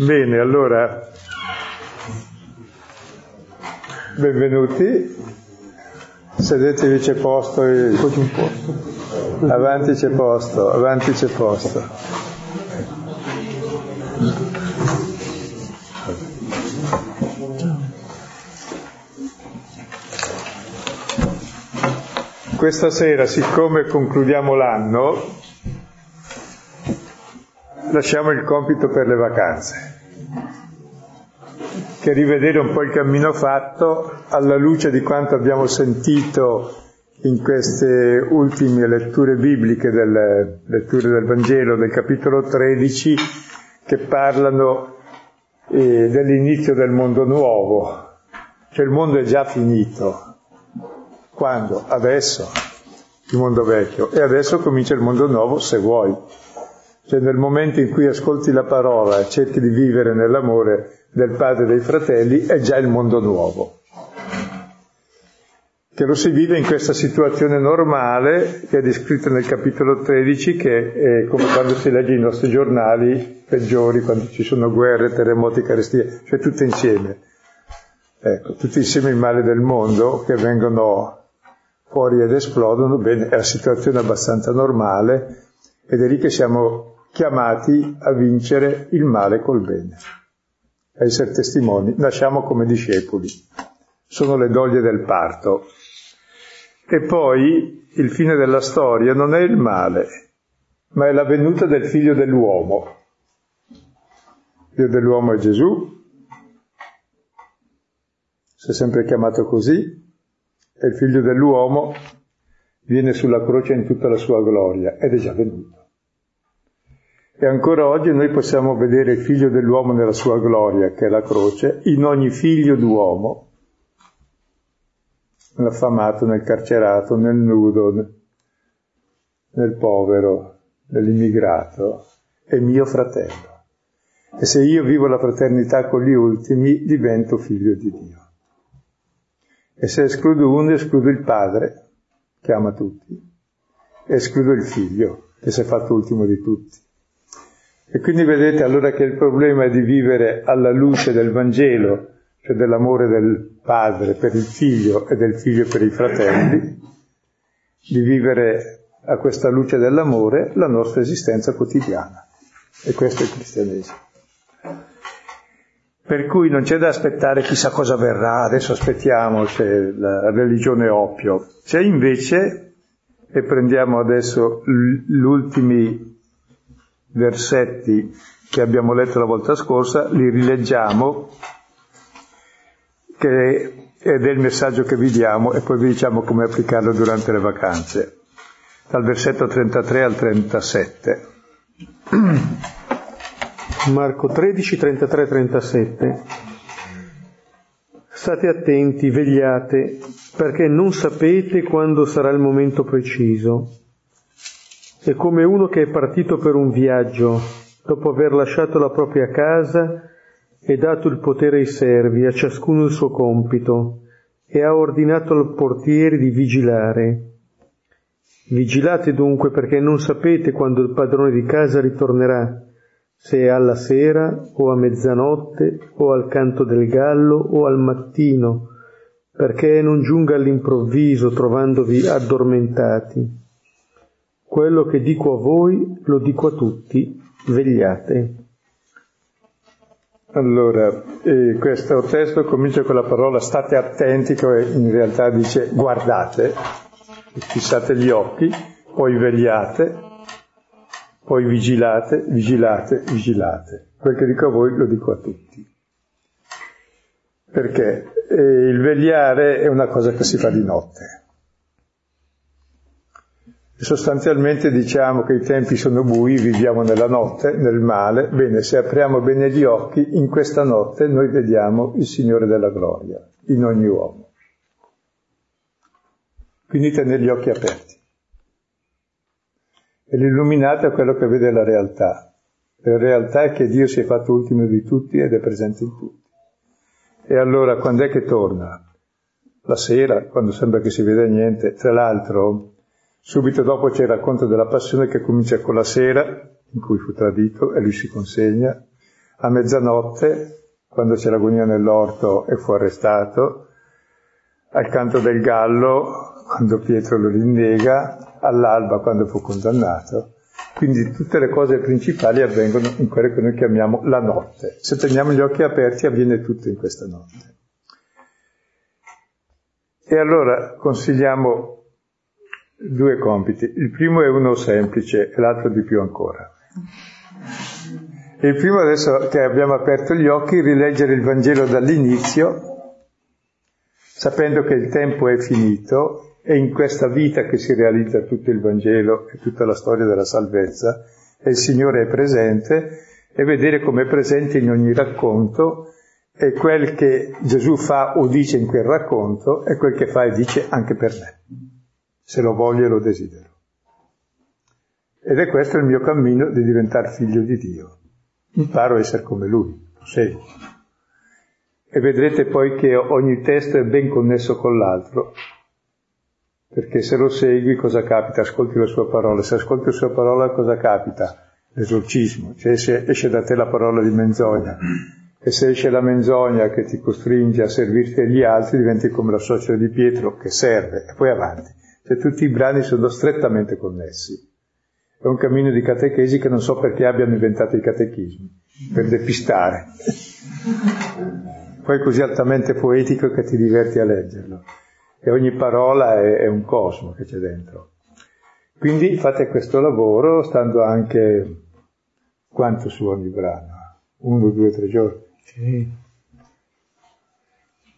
Bene, allora, benvenuti, sedetevi c'è posto, e... avanti c'è posto, avanti c'è posto. Questa sera, siccome concludiamo l'anno, lasciamo il compito per le vacanze, che rivedere un po' il cammino fatto alla luce di quanto abbiamo sentito in queste ultime letture bibliche, delle letture del Vangelo del capitolo 13, che parlano eh, dell'inizio del mondo nuovo, cioè il mondo è già finito. Quando? Adesso, il mondo vecchio, e adesso comincia il mondo nuovo se vuoi. Cioè nel momento in cui ascolti la parola e cerchi di vivere nell'amore del padre e dei fratelli, è già il mondo nuovo. Che lo si vive in questa situazione normale che è descritta nel capitolo 13, che è come quando si legge i nostri giornali peggiori, quando ci sono guerre, terremoti, carestie, cioè tutte insieme. Ecco, tutti insieme il male del mondo che vengono fuori ed esplodono, bene, è una situazione abbastanza normale ed è lì che siamo chiamati a vincere il male col bene, essere testimoni. Nasciamo come discepoli, sono le doglie del parto. E poi il fine della storia non è il male, ma è la venuta del figlio dell'uomo. Il figlio dell'uomo è Gesù, si è sempre chiamato così, e il figlio dell'uomo viene sulla croce in tutta la sua gloria ed è già venuto. E ancora oggi noi possiamo vedere il figlio dell'uomo nella sua gloria, che è la croce, in ogni figlio d'uomo, nell'affamato, nel carcerato, nel nudo, nel povero, nell'immigrato, è mio fratello. E se io vivo la fraternità con gli ultimi, divento figlio di Dio. E se escludo uno, escludo il padre, che ama tutti, e escludo il figlio, che si è fatto ultimo di tutti. E quindi vedete allora che il problema è di vivere alla luce del Vangelo, cioè dell'amore del padre per il figlio e del figlio per i fratelli, di vivere a questa luce dell'amore la nostra esistenza quotidiana. E questo è il cristianesimo. Per cui non c'è da aspettare chissà cosa verrà, adesso aspettiamo se la religione oppio. C'è invece, e prendiamo adesso gli ultimi versetti che abbiamo letto la volta scorsa, li rileggiamo, che è il messaggio che vi diamo e poi vi diciamo come applicarlo durante le vacanze, dal versetto 33 al 37. Marco 13, 33, 37. State attenti, vegliate, perché non sapete quando sarà il momento preciso è come uno che è partito per un viaggio, dopo aver lasciato la propria casa e dato il potere ai servi, a ciascuno il suo compito, e ha ordinato al portiere di vigilare. Vigilate dunque perché non sapete quando il padrone di casa ritornerà, se è alla sera o a mezzanotte o al canto del gallo o al mattino, perché non giunga all'improvviso trovandovi addormentati. Quello che dico a voi lo dico a tutti, vegliate. Allora, eh, questo testo comincia con la parola state attenti, che in realtà dice guardate, fissate gli occhi, poi vegliate, poi vigilate, vigilate, vigilate. Quel che dico a voi lo dico a tutti. Perché eh, il vegliare è una cosa che si fa di notte. Sostanzialmente diciamo che i tempi sono bui, viviamo nella notte, nel male. Bene, se apriamo bene gli occhi, in questa notte noi vediamo il Signore della gloria in ogni uomo. Quindi tenere gli occhi aperti. E l'illuminato è quello che vede la realtà. La realtà è che Dio si è fatto ultimo di tutti ed è presente in tutti. E allora quando è che torna? La sera, quando sembra che si veda niente. Tra l'altro, Subito dopo c'è il racconto della passione che comincia con la sera, in cui fu tradito e lui si consegna, a mezzanotte, quando c'è l'agonia nell'orto e fu arrestato, al canto del gallo, quando Pietro lo rinnega, all'alba, quando fu condannato. Quindi tutte le cose principali avvengono in quello che noi chiamiamo la notte. Se teniamo gli occhi aperti avviene tutto in questa notte. E allora consigliamo due compiti. Il primo è uno semplice e l'altro di più ancora. Il primo adesso che abbiamo aperto gli occhi, rileggere il Vangelo dall'inizio, sapendo che il tempo è finito e in questa vita che si realizza tutto il Vangelo e tutta la storia della salvezza, e il Signore è presente, e vedere come è presente in ogni racconto e quel che Gesù fa o dice in quel racconto è quel che fa e dice anche per me, se lo voglio e lo desidero. Ed è questo il mio cammino di diventare figlio di Dio. Imparo a essere come Lui, lo seguo. E vedrete poi che ogni testo è ben connesso con l'altro, perché se lo segui cosa capita? Ascolti la sua parola, se ascolti la sua parola cosa capita? L'esorcismo, cioè esce, esce da te la parola di menzogna e se esce la menzogna che ti costringe a servirti agli altri, diventi come la suocera di Pietro che serve e poi avanti. Cioè tutti i brani sono strettamente connessi. È un cammino di catechesi che non so perché abbiano inventato i catechismi, per depistare. Poi è così altamente poetico che ti diverti a leggerlo. E ogni parola è, è un cosmo che c'è dentro. Quindi fate questo lavoro stando anche quanto su ogni brano? Uno, due, tre giorni. Sì.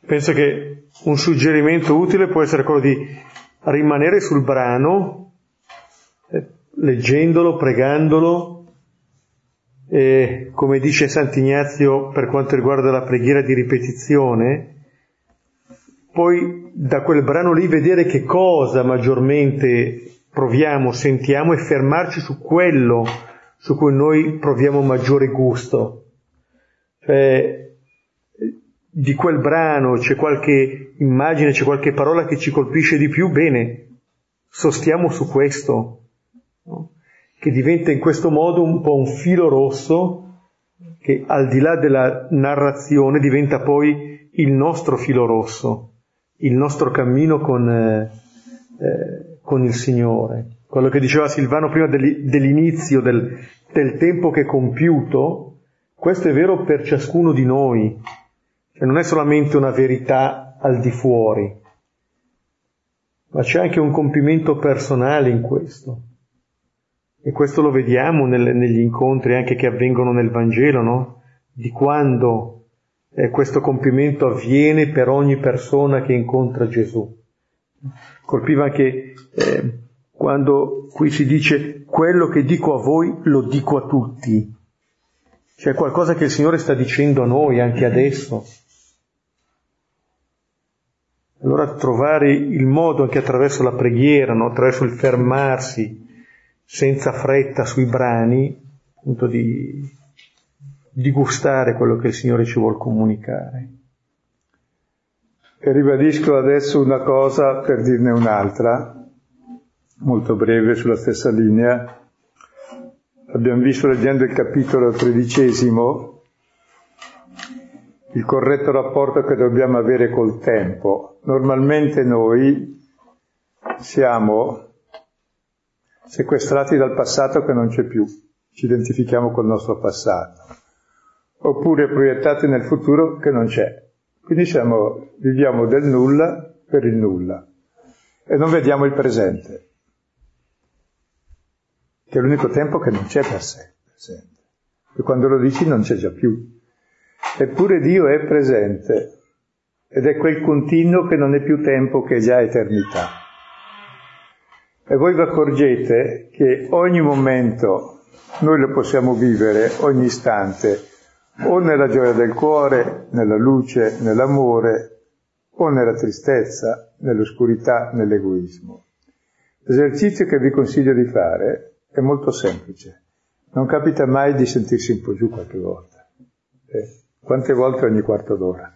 Penso che un suggerimento utile può essere quello di rimanere sul brano, eh, leggendolo, pregandolo, e come dice Sant'Ignazio per quanto riguarda la preghiera di ripetizione, poi da quel brano lì vedere che cosa maggiormente proviamo, sentiamo e fermarci su quello su cui noi proviamo maggiore gusto. Cioè, di quel brano c'è qualche immagine, c'è qualche parola che ci colpisce di più, bene, sostiamo su questo, no? che diventa in questo modo un po' un filo rosso che al di là della narrazione diventa poi il nostro filo rosso, il nostro cammino con, eh, eh, con il Signore. Quello che diceva Silvano prima dell'inizio del, del tempo che è compiuto, questo è vero per ciascuno di noi, cioè non è solamente una verità al di fuori, ma c'è anche un compimento personale in questo. E questo lo vediamo nel, negli incontri anche che avvengono nel Vangelo, no? Di quando eh, questo compimento avviene per ogni persona che incontra Gesù. Colpiva anche eh, quando qui si dice quello che dico a voi lo dico a tutti. C'è qualcosa che il Signore sta dicendo a noi anche adesso. Allora trovare il modo anche attraverso la preghiera, no? attraverso il fermarsi senza fretta sui brani, appunto di, di gustare quello che il Signore ci vuole comunicare. E ribadisco adesso una cosa per dirne un'altra, molto breve sulla stessa linea, Abbiamo visto leggendo il capitolo tredicesimo il corretto rapporto che dobbiamo avere col tempo. Normalmente noi siamo sequestrati dal passato che non c'è più, ci identifichiamo col nostro passato, oppure proiettati nel futuro che non c'è. Quindi siamo, viviamo del nulla per il nulla e non vediamo il presente che è l'unico tempo che non c'è per sé, presente. E quando lo dici non c'è già più. Eppure Dio è presente ed è quel continuo che non è più tempo, che è già eternità. E voi vi accorgete che ogni momento noi lo possiamo vivere, ogni istante, o nella gioia del cuore, nella luce, nell'amore, o nella tristezza, nell'oscurità, nell'egoismo. L'esercizio che vi consiglio di fare è molto semplice. Non capita mai di sentirsi un po' giù qualche volta. Eh, quante volte ogni quarto d'ora?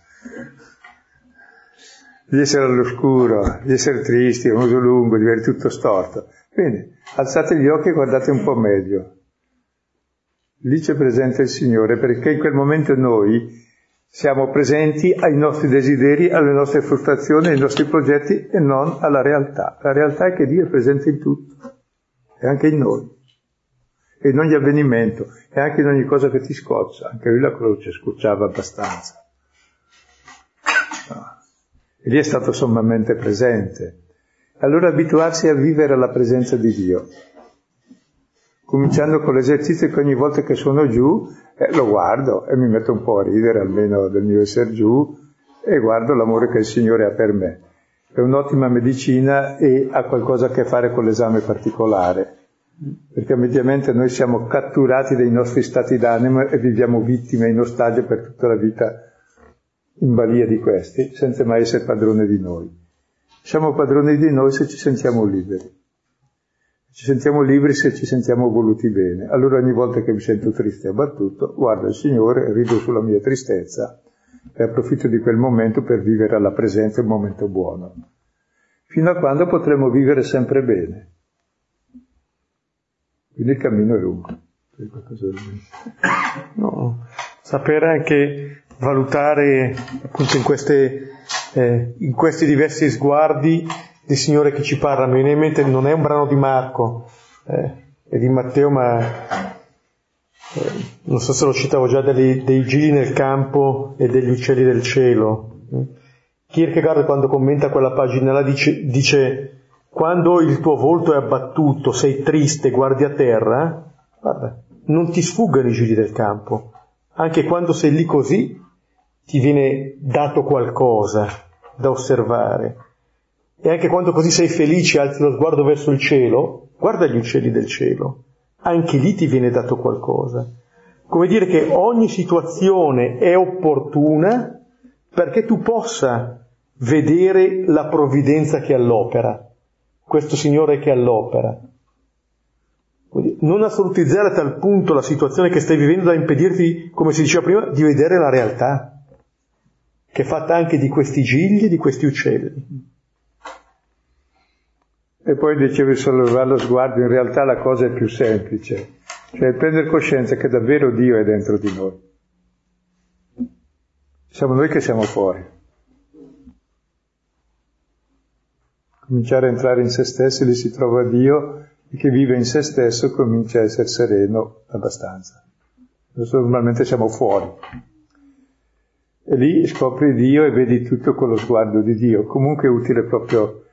Di essere all'oscuro, di essere tristi, un uso lungo, di avere tutto storto. Bene, alzate gli occhi e guardate un po' meglio. lì c'è presente il Signore, perché in quel momento noi siamo presenti ai nostri desideri, alle nostre frustrazioni, ai nostri progetti e non alla realtà. La realtà è che Dio è presente in tutto, e anche in noi, e in ogni avvenimento, e anche in ogni cosa che ti scoccia. Anche lui la croce scocciava abbastanza. E lì è stato sommamente presente. Allora abituarsi a vivere alla presenza di Dio, cominciando con l'esercizio che ogni volta che sono giù eh, lo guardo e mi metto un po' a ridere almeno del mio essere giù e guardo l'amore che il Signore ha per me. È un'ottima medicina e ha qualcosa a che fare con l'esame particolare, perché mediamente noi siamo catturati dai nostri stati d'animo e viviamo vittime in ostaggio per tutta la vita in balia di questi, senza mai essere padrone di noi. Siamo padroni di noi se ci sentiamo liberi. Ci sentiamo liberi se ci sentiamo voluti bene. Allora ogni volta che mi sento triste e abbattuto, guardo il Signore, rido sulla mia tristezza e approfitto di quel momento per vivere alla presenza il momento buono. Fino a quando potremo vivere sempre bene. Quindi il cammino è lungo. No, sapere anche valutare appunto in, queste, eh, in questi diversi sguardi del Signore che ci parla, mi viene in mente, non è un brano di Marco, eh, è di Matteo, ma eh, non so se lo citavo già, dei, dei giri nel campo e degli uccelli del cielo. Kierkegaard quando commenta quella pagina là dice, dice quando il tuo volto è abbattuto, sei triste, guardi a terra, guarda, non ti sfuggano i giri del campo. Anche quando sei lì così, ti viene dato qualcosa da osservare. E anche quando così sei felice, alzi lo sguardo verso il cielo, guarda gli uccelli del cielo, anche lì ti viene dato qualcosa. Come dire che ogni situazione è opportuna perché tu possa vedere la provvidenza che all'opera, questo Signore che all'opera. Non assolutizzare a tal punto la situazione che stai vivendo da impedirti, come si diceva prima, di vedere la realtà, che è fatta anche di questi gigli e di questi uccelli. E poi dicevi sollevare lo sguardo, in realtà la cosa è più semplice, cioè prendere coscienza che davvero Dio è dentro di noi. Siamo noi che siamo fuori. Cominciare a entrare in se stessi, lì si trova Dio e chi vive in se stesso comincia a essere sereno abbastanza. Adesso normalmente siamo fuori. E lì scopri Dio e vedi tutto con lo sguardo di Dio. Comunque è utile proprio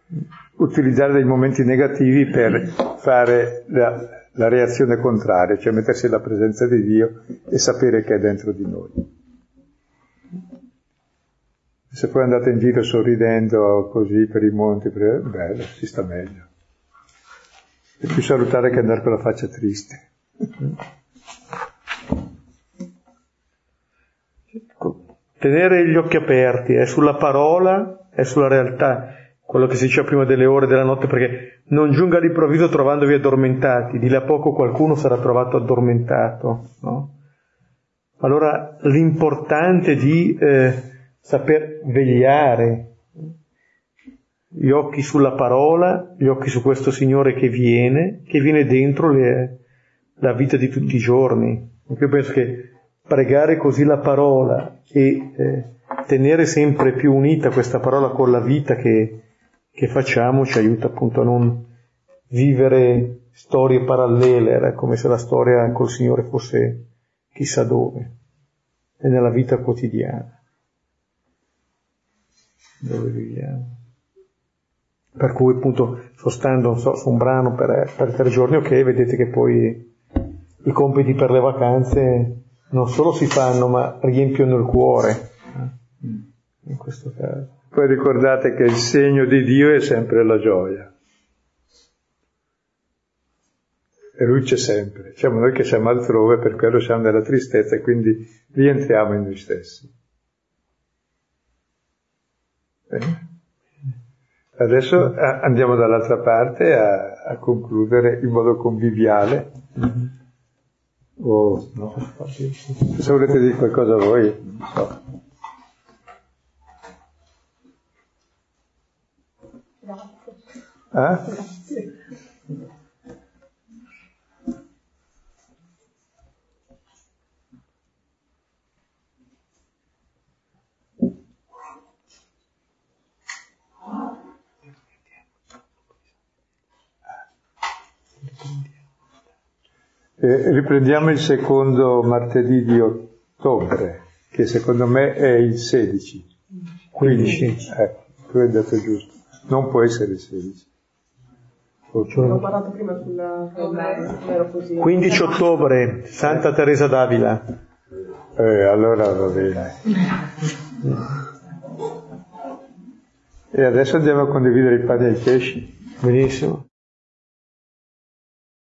utilizzare dei momenti negativi per fare la, la reazione contraria, cioè mettersi alla presenza di Dio e sapere che è dentro di noi. Se poi andate in giro sorridendo così per i monti, per... bello, si sta meglio. È più salutare che andare con la faccia triste. Tenere gli occhi aperti è sulla parola, è sulla realtà quello che si diceva prima delle ore della notte, perché non giunga all'improvviso trovandovi addormentati, di là poco qualcuno sarà trovato addormentato. No? Allora l'importante di eh, saper vegliare, gli occhi sulla parola, gli occhi su questo Signore che viene, che viene dentro le, la vita di tutti i giorni. Io penso che pregare così la parola e eh, tenere sempre più unita questa parola con la vita che, che facciamo ci aiuta appunto a non vivere storie parallele, come se la storia col Signore fosse chissà dove, è nella vita quotidiana. Per cui appunto sto stando so, su un brano per, per tre giorni, ok, vedete che poi i compiti per le vacanze non solo si fanno, ma riempiono il cuore, eh, in questo caso. Poi ricordate che il segno di Dio è sempre la gioia. E lui c'è sempre. Siamo noi che siamo altrove, per quello siamo nella tristezza e quindi rientriamo in noi stessi. Bene. Adesso andiamo dall'altra parte a, a concludere in modo conviviale. Mm-hmm. Oh, no. Se volete dire qualcosa voi, non so. Eh? Eh, riprendiamo il secondo martedì di ottobre, che secondo me è il 16. 15. Eh, tu hai detto giusto. Non può essere il 16. L'ho guardato prima sulla così. 15 ottobre, Santa Teresa d'Avila. Eh, allora va bene. E adesso andiamo a condividere i pani e i pesci. Benissimo.